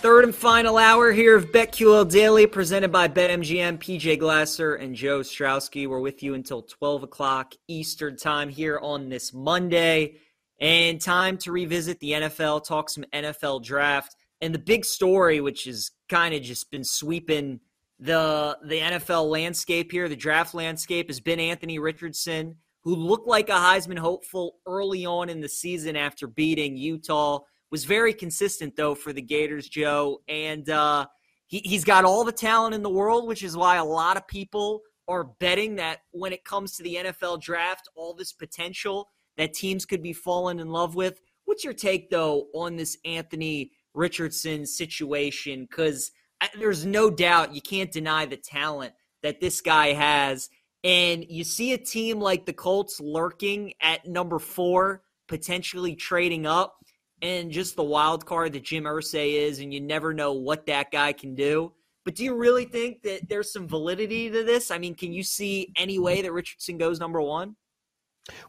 Third and final hour here of BetQL Daily, presented by BetMGM. PJ Glasser and Joe Ostrowski. We're with you until 12 o'clock Eastern Time here on this Monday. And time to revisit the NFL, talk some NFL draft. And the big story, which has kind of just been sweeping the the NFL landscape here, the draft landscape, has been Anthony Richardson, who looked like a Heisman hopeful early on in the season after beating Utah was very consistent though for the Gators, Joe, and uh, he he's got all the talent in the world, which is why a lot of people are betting that when it comes to the NFL draft, all this potential that teams could be falling in love with. What's your take though on this Anthony Richardson situation? Because there's no doubt you can't deny the talent that this guy has. And you see a team like the Colts lurking at number four, potentially trading up and just the wild card that Jim Irsay is, and you never know what that guy can do. But do you really think that there's some validity to this? I mean, can you see any way that Richardson goes number one?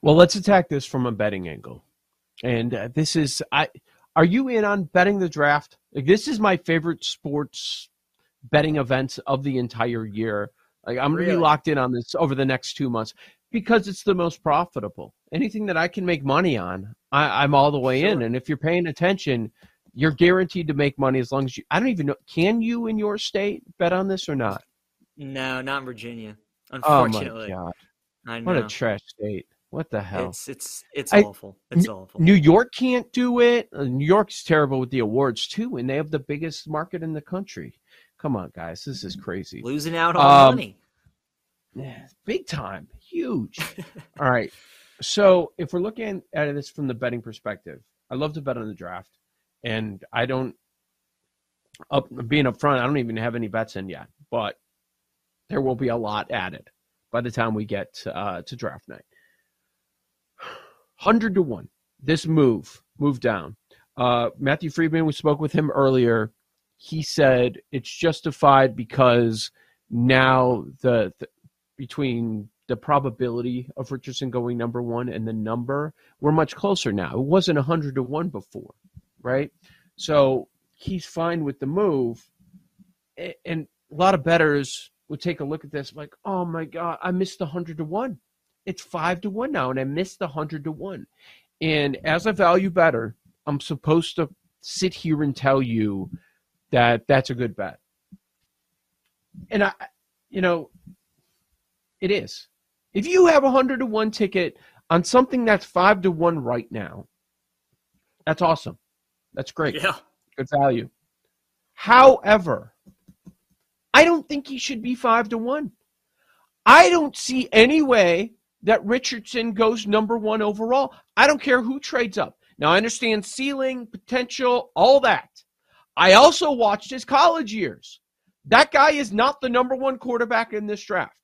Well, let's attack this from a betting angle. And uh, this is I are you in on betting the draft? Like, this is my favorite sports betting event of the entire year. Like I'm gonna be locked in on this over the next two months because it's the most profitable. Anything that I can make money on, I, am all the way sure. in. And if you're paying attention, you're guaranteed to make money as long as you. I don't even know. Can you in your state bet on this or not? No, not in Virginia. Unfortunately. Oh my god! What a trash state. What the hell? It's it's it's I, awful. It's N- awful. New York can't do it. Uh, New York's terrible with the awards too, and they have the biggest market in the country. Come on, guys, this is crazy. Losing out on um, money. Yeah, big time, huge. All right. So if we're looking at this from the betting perspective, I love to bet on the draft, and I don't. Up being upfront, I don't even have any bets in yet, but there will be a lot added by the time we get uh, to draft night. Hundred to one. This move, move down. Uh, Matthew Freedman, we spoke with him earlier. He said it's justified because now the, the between the probability of Richardson going number one and the number, we're much closer now. It wasn't 100 to 1 before, right? So he's fine with the move. And a lot of bettors would take a look at this like, oh my God, I missed the 100 to 1. It's 5 to 1 now, and I missed the 100 to 1. And as a value bettor, I'm supposed to sit here and tell you that that's a good bet. And I, you know, it is. If you have a hundred to one ticket on something that's five to one right now, that's awesome. That's great. Yeah. Good value. However, I don't think he should be five to one. I don't see any way that Richardson goes number one overall. I don't care who trades up. Now I understand ceiling, potential, all that. I also watched his college years. That guy is not the number one quarterback in this draft.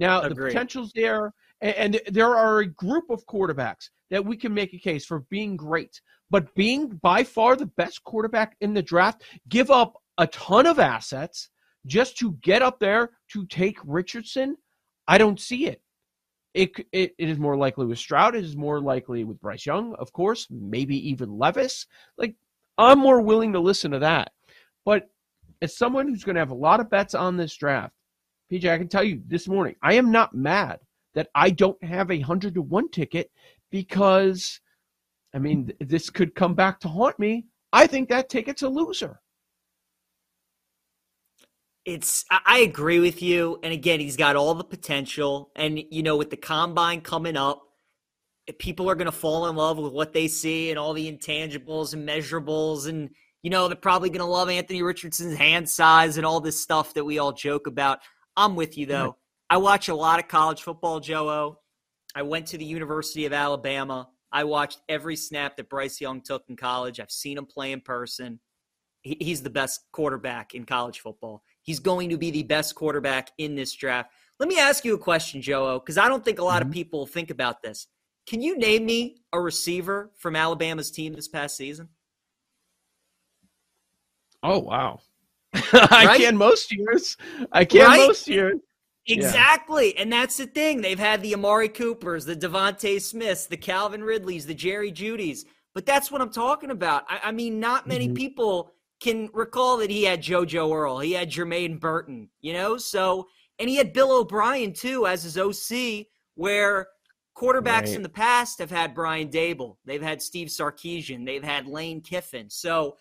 Now, Agreed. the potential's there, and, and there are a group of quarterbacks that we can make a case for being great. But being by far the best quarterback in the draft, give up a ton of assets just to get up there to take Richardson, I don't see it. It, it, it is more likely with Stroud. It is more likely with Bryce Young, of course, maybe even Levis. Like, I'm more willing to listen to that. But as someone who's going to have a lot of bets on this draft, PJ, I can tell you this morning, I am not mad that I don't have a hundred to one ticket because, I mean, this could come back to haunt me. I think that ticket's a loser. It's I agree with you, and again, he's got all the potential, and you know, with the combine coming up, eh, people are going to fall in love with what they see and all the intangibles and measurables and you know they're probably going to love Anthony Richardson's hand size and all this stuff that we all joke about. I'm with you though. I watch a lot of college football, Joe. I went to the University of Alabama. I watched every snap that Bryce Young took in college. I've seen him play in person. He's the best quarterback in college football. He's going to be the best quarterback in this draft. Let me ask you a question, Joe, because I don't think a lot mm-hmm. of people think about this. Can you name me a receiver from Alabama's team this past season? Oh wow. I right? can most years. I can right? most years. Exactly. Yeah. And that's the thing. They've had the Amari Coopers, the DeVonta Smiths, the Calvin Ridleys, the Jerry Jeudys. But that's what I'm talking about. I, I mean, not many mm-hmm. people can recall that he had JoJo Earle, He had Jermaine Burton, you know? So, and he had Bill O'Brien too as his OC, where quarterbacks right. in the past have had Brian Daboll, They've had Steve Sarkisian. They've had Lane Kiffin. So,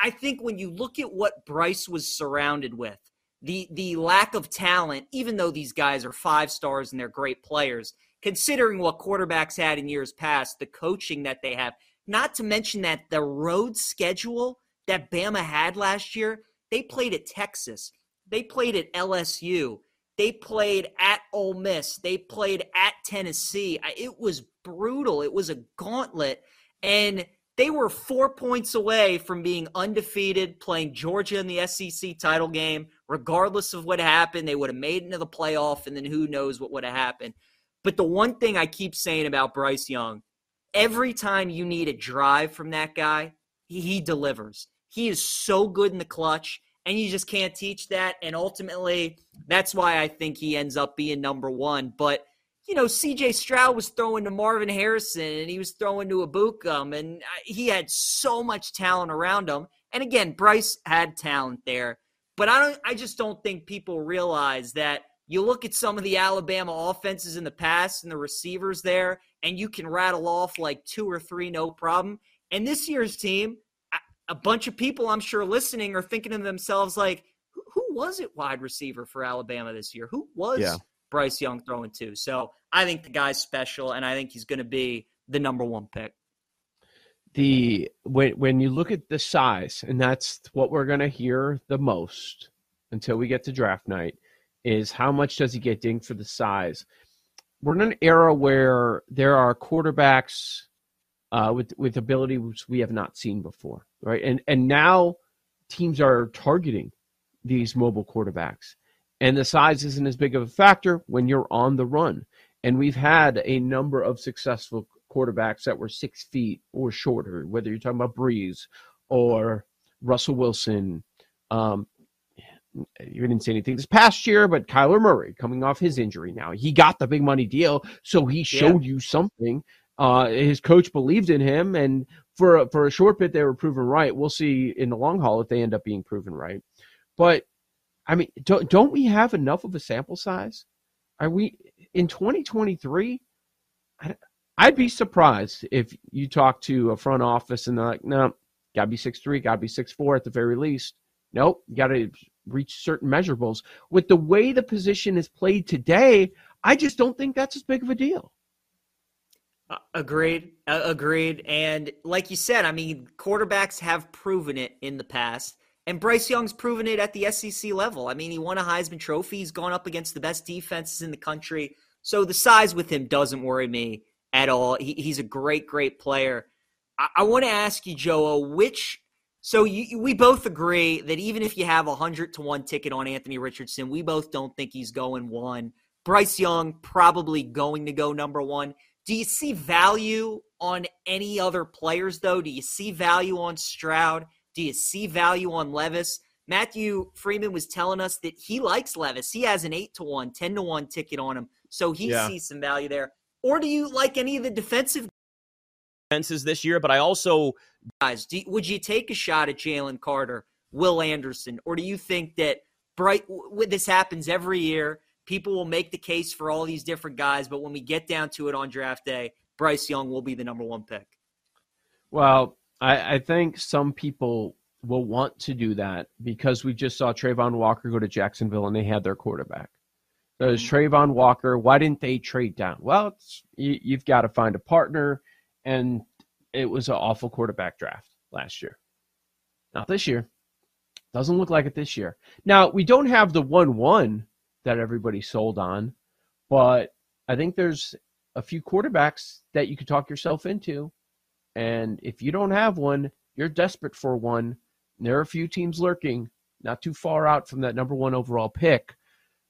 I think when you look at what Bryce was surrounded with, the the lack of talent, even though these guys are five stars and they're great players, considering what quarterbacks had in years past, the coaching that they have, not to mention that the road schedule that Bama had last year, they played at Texas, they played at LSU, they played at Ole Miss, they played at Tennessee. It was brutal. It was a gauntlet, and they were four points away from being undefeated, playing Georgia in the SEC title game. Regardless of what happened, they would have made it into the playoff, and then who knows what would have happened. But the one thing I keep saying about Bryce Young, every time you need a drive from that guy, he, he delivers. He is so good in the clutch, and you just can't teach that. And ultimately, that's why I think he ends up being number one. But you know, CJ Stroud was throwing to Marvin Harrison and he was throwing to Egbuka, and uh, he had so much talent around him. And again, Bryce had talent there, but I don't. I just don't think people realize that. You look at some of the Alabama offenses in the past and the receivers there, and you can rattle off like two or three, no problem. And this year's team, a bunch of people I'm sure listening are thinking to themselves like, who was it wide receiver for Alabama this year? Who was yeah. Bryce Young throwing to. So I think the guy's special, and I think he's going to be the number one pick. The when when you look at the size, and that's what we're going to hear the most until we get to draft night, is how much does he get dinged for the size? We're in an era where there are quarterbacks uh, with with which we have not seen before, right? And and now teams are targeting these mobile quarterbacks and the size isn't as big of a factor when you're on the run. And we've had a number of successful quarterbacks that were six feet or shorter, whether you're talking about Brees or Russell Wilson. Um, you didn't say anything this past year, but Kyler Murray coming off his injury now. He got the big money deal, so he showed yeah. you something. Uh, his coach believed in him, and for a, for a short bit, they were proven right. We'll see in the long haul if they end up being proven right. But I mean, don't don't we have enough of a sample size? Are we in 2023? I'd be surprised if you talk to a front office and they're like, no, gotta be six three, gotta be six four at the very least. Nope, gotta reach certain measurables. With the way the position is played today, I just don't think that's as big of a deal. Uh, agreed. Uh, agreed. And like you said, I mean, quarterbacks have proven it in the past. And Bryce Young's proven it at the SEC level. I mean, he won a Heisman Trophy. He's gone up against the best defenses in the country. So the size with him doesn't worry me at all. He, he's a great, great player. I, I want to ask you, Joe, which. So you, we both agree that even if you have a hundred to one ticket on Anthony Richardson, we both don't think he's going one. Bryce Young probably going to go number one. Do you see value on any other players though? Do you see value on Stroud? Do you see value on Levis? Matthew Freedman was telling us that he likes Levis. He has an 8 to 1, 10 to 1 ticket on him. So he yeah. sees some value there. Or do you like any of the defensive defenses this year? But I also. Guys, do, would you take a shot at Jalen Carter, Will Anderson? Or do you think that Bright, this happens every year? People will make the case for all these different guys, but when we get down to it on draft day, Bryce Young will be the number one pick. Well, I, I think some people will want to do that because we just saw Travon Walker go to Jacksonville and they had their quarterback. There's mm-hmm. Travon Walker. Why didn't they trade down? Well, you, you've got to find a partner, and it was an awful quarterback draft last year. Not this year. Doesn't look like it this year. Now, we don't have the 1 1 that everybody sold on, but I think there's a few quarterbacks that you could talk yourself into. And if you don't have one, you're desperate for one. There are a few teams lurking, not too far out from that number one overall pick,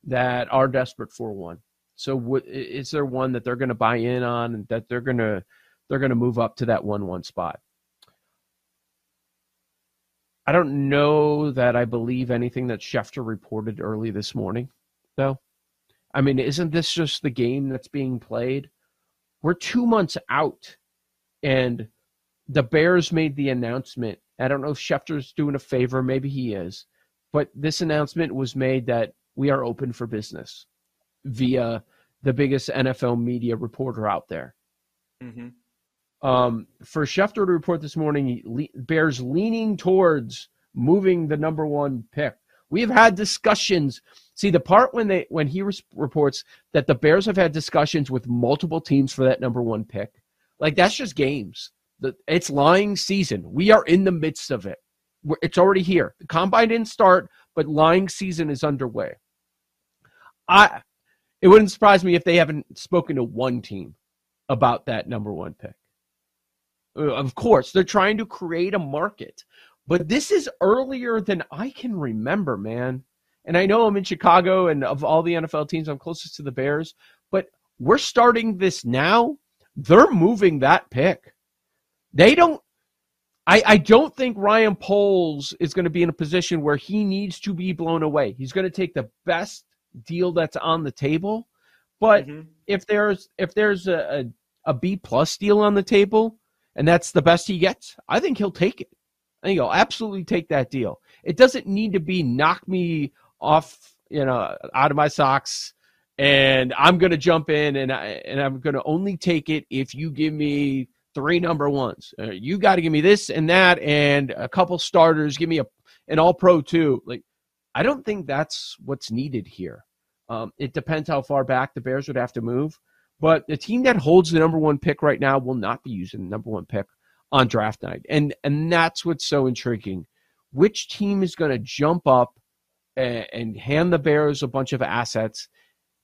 that are desperate for one. So, is there one that they're going to buy in on, and that they're going to they're going to move up to that one one spot? I don't know that I believe anything that Schefter reported early this morning, though. I mean, isn't this just the game that's being played? We're two months out, and the Bears made the announcement. I don't know if Schefter's doing a favor, maybe he is, but this announcement was made that we are open for business via the biggest NFL media reporter out there. Mm-hmm. Um, for Schefter to report this morning, le- Bears leaning towards moving the number one pick. We have had discussions. See the part when they when he reports that the Bears have had discussions with multiple teams for that number one pick. Like that's just games. It's lying season. We are in the midst of it. It's already here. The combine didn't start, but lying season is underway. I it wouldn't surprise me if they haven't spoken to one team about that number one pick. Uh, of course, they're trying to create a market, but this is earlier than I can remember, man. And I know I'm in Chicago, and of all the NFL teams, I'm closest to the Bears, but we're starting this now. They're moving that pick. They don't. I, I don't think Ryan Poles is going to be in a position where he needs to be blown away. He's going to take the best deal that's on the table. But mm-hmm. if there's if there's a, a, a B plus deal on the table, and that's the best he gets, I think he'll take it. I think he'll absolutely take that deal. It doesn't need to be knock me off, you know, out of my socks, and I'm going to jump in and I, and I'm going to only take it if you give me three number ones. Uh, you got to give me this and that and a couple starters. Give me a an All Pro too. Like I don't think that's what's needed here. Um, it depends how far back the Bears would have to move. But the team that holds the number one pick right now will not be using the number one pick on draft night. And and that's what's so intriguing. Which team is going to jump up and, and hand the Bears a bunch of assets?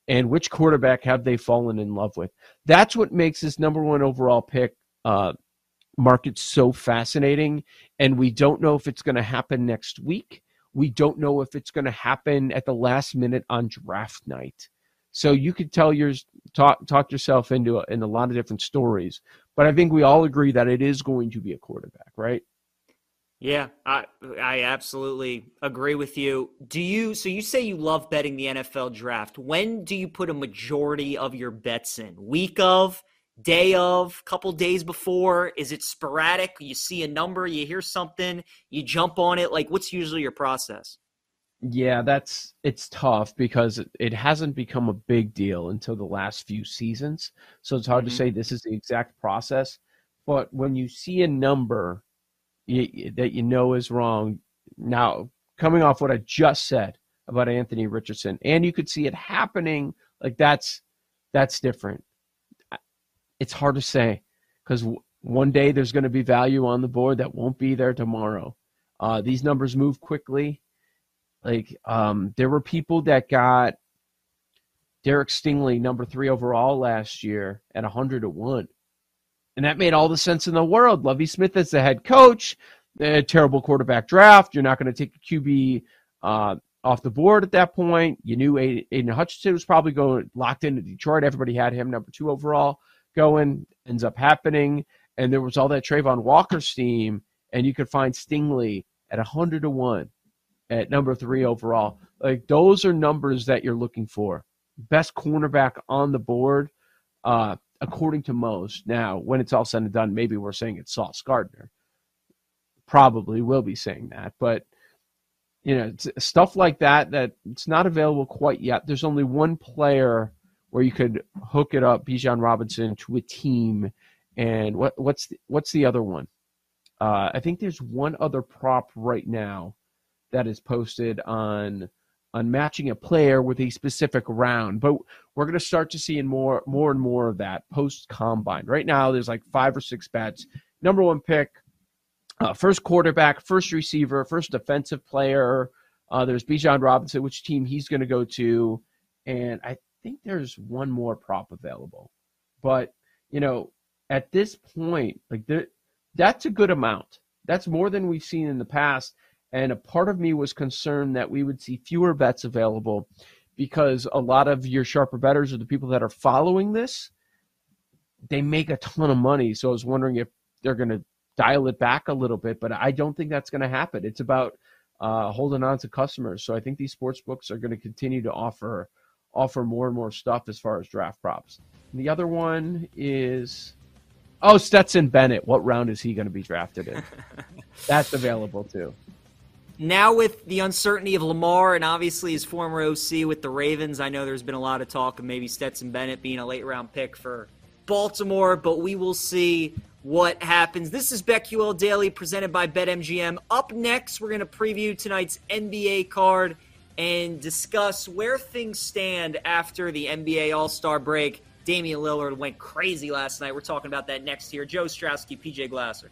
And which quarterback have they fallen in love with? That's what makes this number one overall pick uh, market so fascinating. And we don't know if it's going to happen next week. We don't know if it's going to happen at the last minute on draft night. So you could tell your talk talk yourself into a, in a lot of different stories, but I think we all agree that it is going to be a quarterback, right? Yeah, I I absolutely agree with you. Do you so you say you love betting the NFL draft. When do you put a majority of your bets in? Week of, day of, couple days before? Is it sporadic? You see a number, you hear something, you jump on it. Like what's usually your process? Yeah, that's it's tough because it hasn't become a big deal until the last few seasons. So it's hard mm-hmm. to say this is the exact process. But when you see a number you, that you know is wrong, now coming off what I just said about Anthony Richardson, and you could see it happening, like that's that's different. It's hard to say because one day there's going to be value on the board that won't be there tomorrow. Uh, these numbers move quickly like um, there were people that got Derek Stingley number three overall last year at 100 to one, and that made all the sense in the world. Lovie Smith as the head coach, a terrible quarterback draft. You're not going to take a QB uh, off the board at that point. You knew Aidan Hutchinson was probably going locked into Detroit. Everybody had him number two overall going. Ends up happening, and there was all that Travon Walker steam, and you could find Stingley at 100 to one at number three overall. Like those are numbers that you're looking for. Best cornerback on the board, uh, according to most. Now, when it's all said and done, maybe we're saying it's Sauce Gardner. Probably will be saying that, but you know, stuff like that that it's not available quite yet. There's only one player where you could hook it up, Bijan Robinson, to a team. And what what's the, what's the other one? Uh, I think there's one other prop right now that is posted on on matching a player with a specific round. But we're going to start to see more more and more of that post combine. Right now, there's like five or six bets. Number one pick, uh, first quarterback, first receiver, first defensive player. Uh, there's Bijan Robinson, which team he's going to go to, and I think there's one more prop available. But you know, at this point, like that's a good amount. That's more than we've seen in the past. And a part of me was concerned that we would see fewer bets available because a lot of your sharper bettors are the people that are following this. They make a ton of money. So I was wondering if they're going to dial it back a little bit, but I don't think that's going to happen. It's about uh, holding on to customers. So I think these sports books are going to continue to offer offer more and more stuff as far as draft props. And the other one is oh Stetson Bennett. What round is he going to be drafted in? that's available too. Now with the uncertainty of Lamar and obviously his former OC with the Ravens, I know there's been a lot of talk of maybe Stetson Bennett being a late round pick for Baltimore, but we will see what happens. This is BetQL Daily presented by BetMGM. Up next, we're going to preview tonight's NBA card and discuss where things stand after the NBA All Star break. Damian Lillard went crazy last night. We're talking about that next year. Joe Ostrowski, PJ Glasser.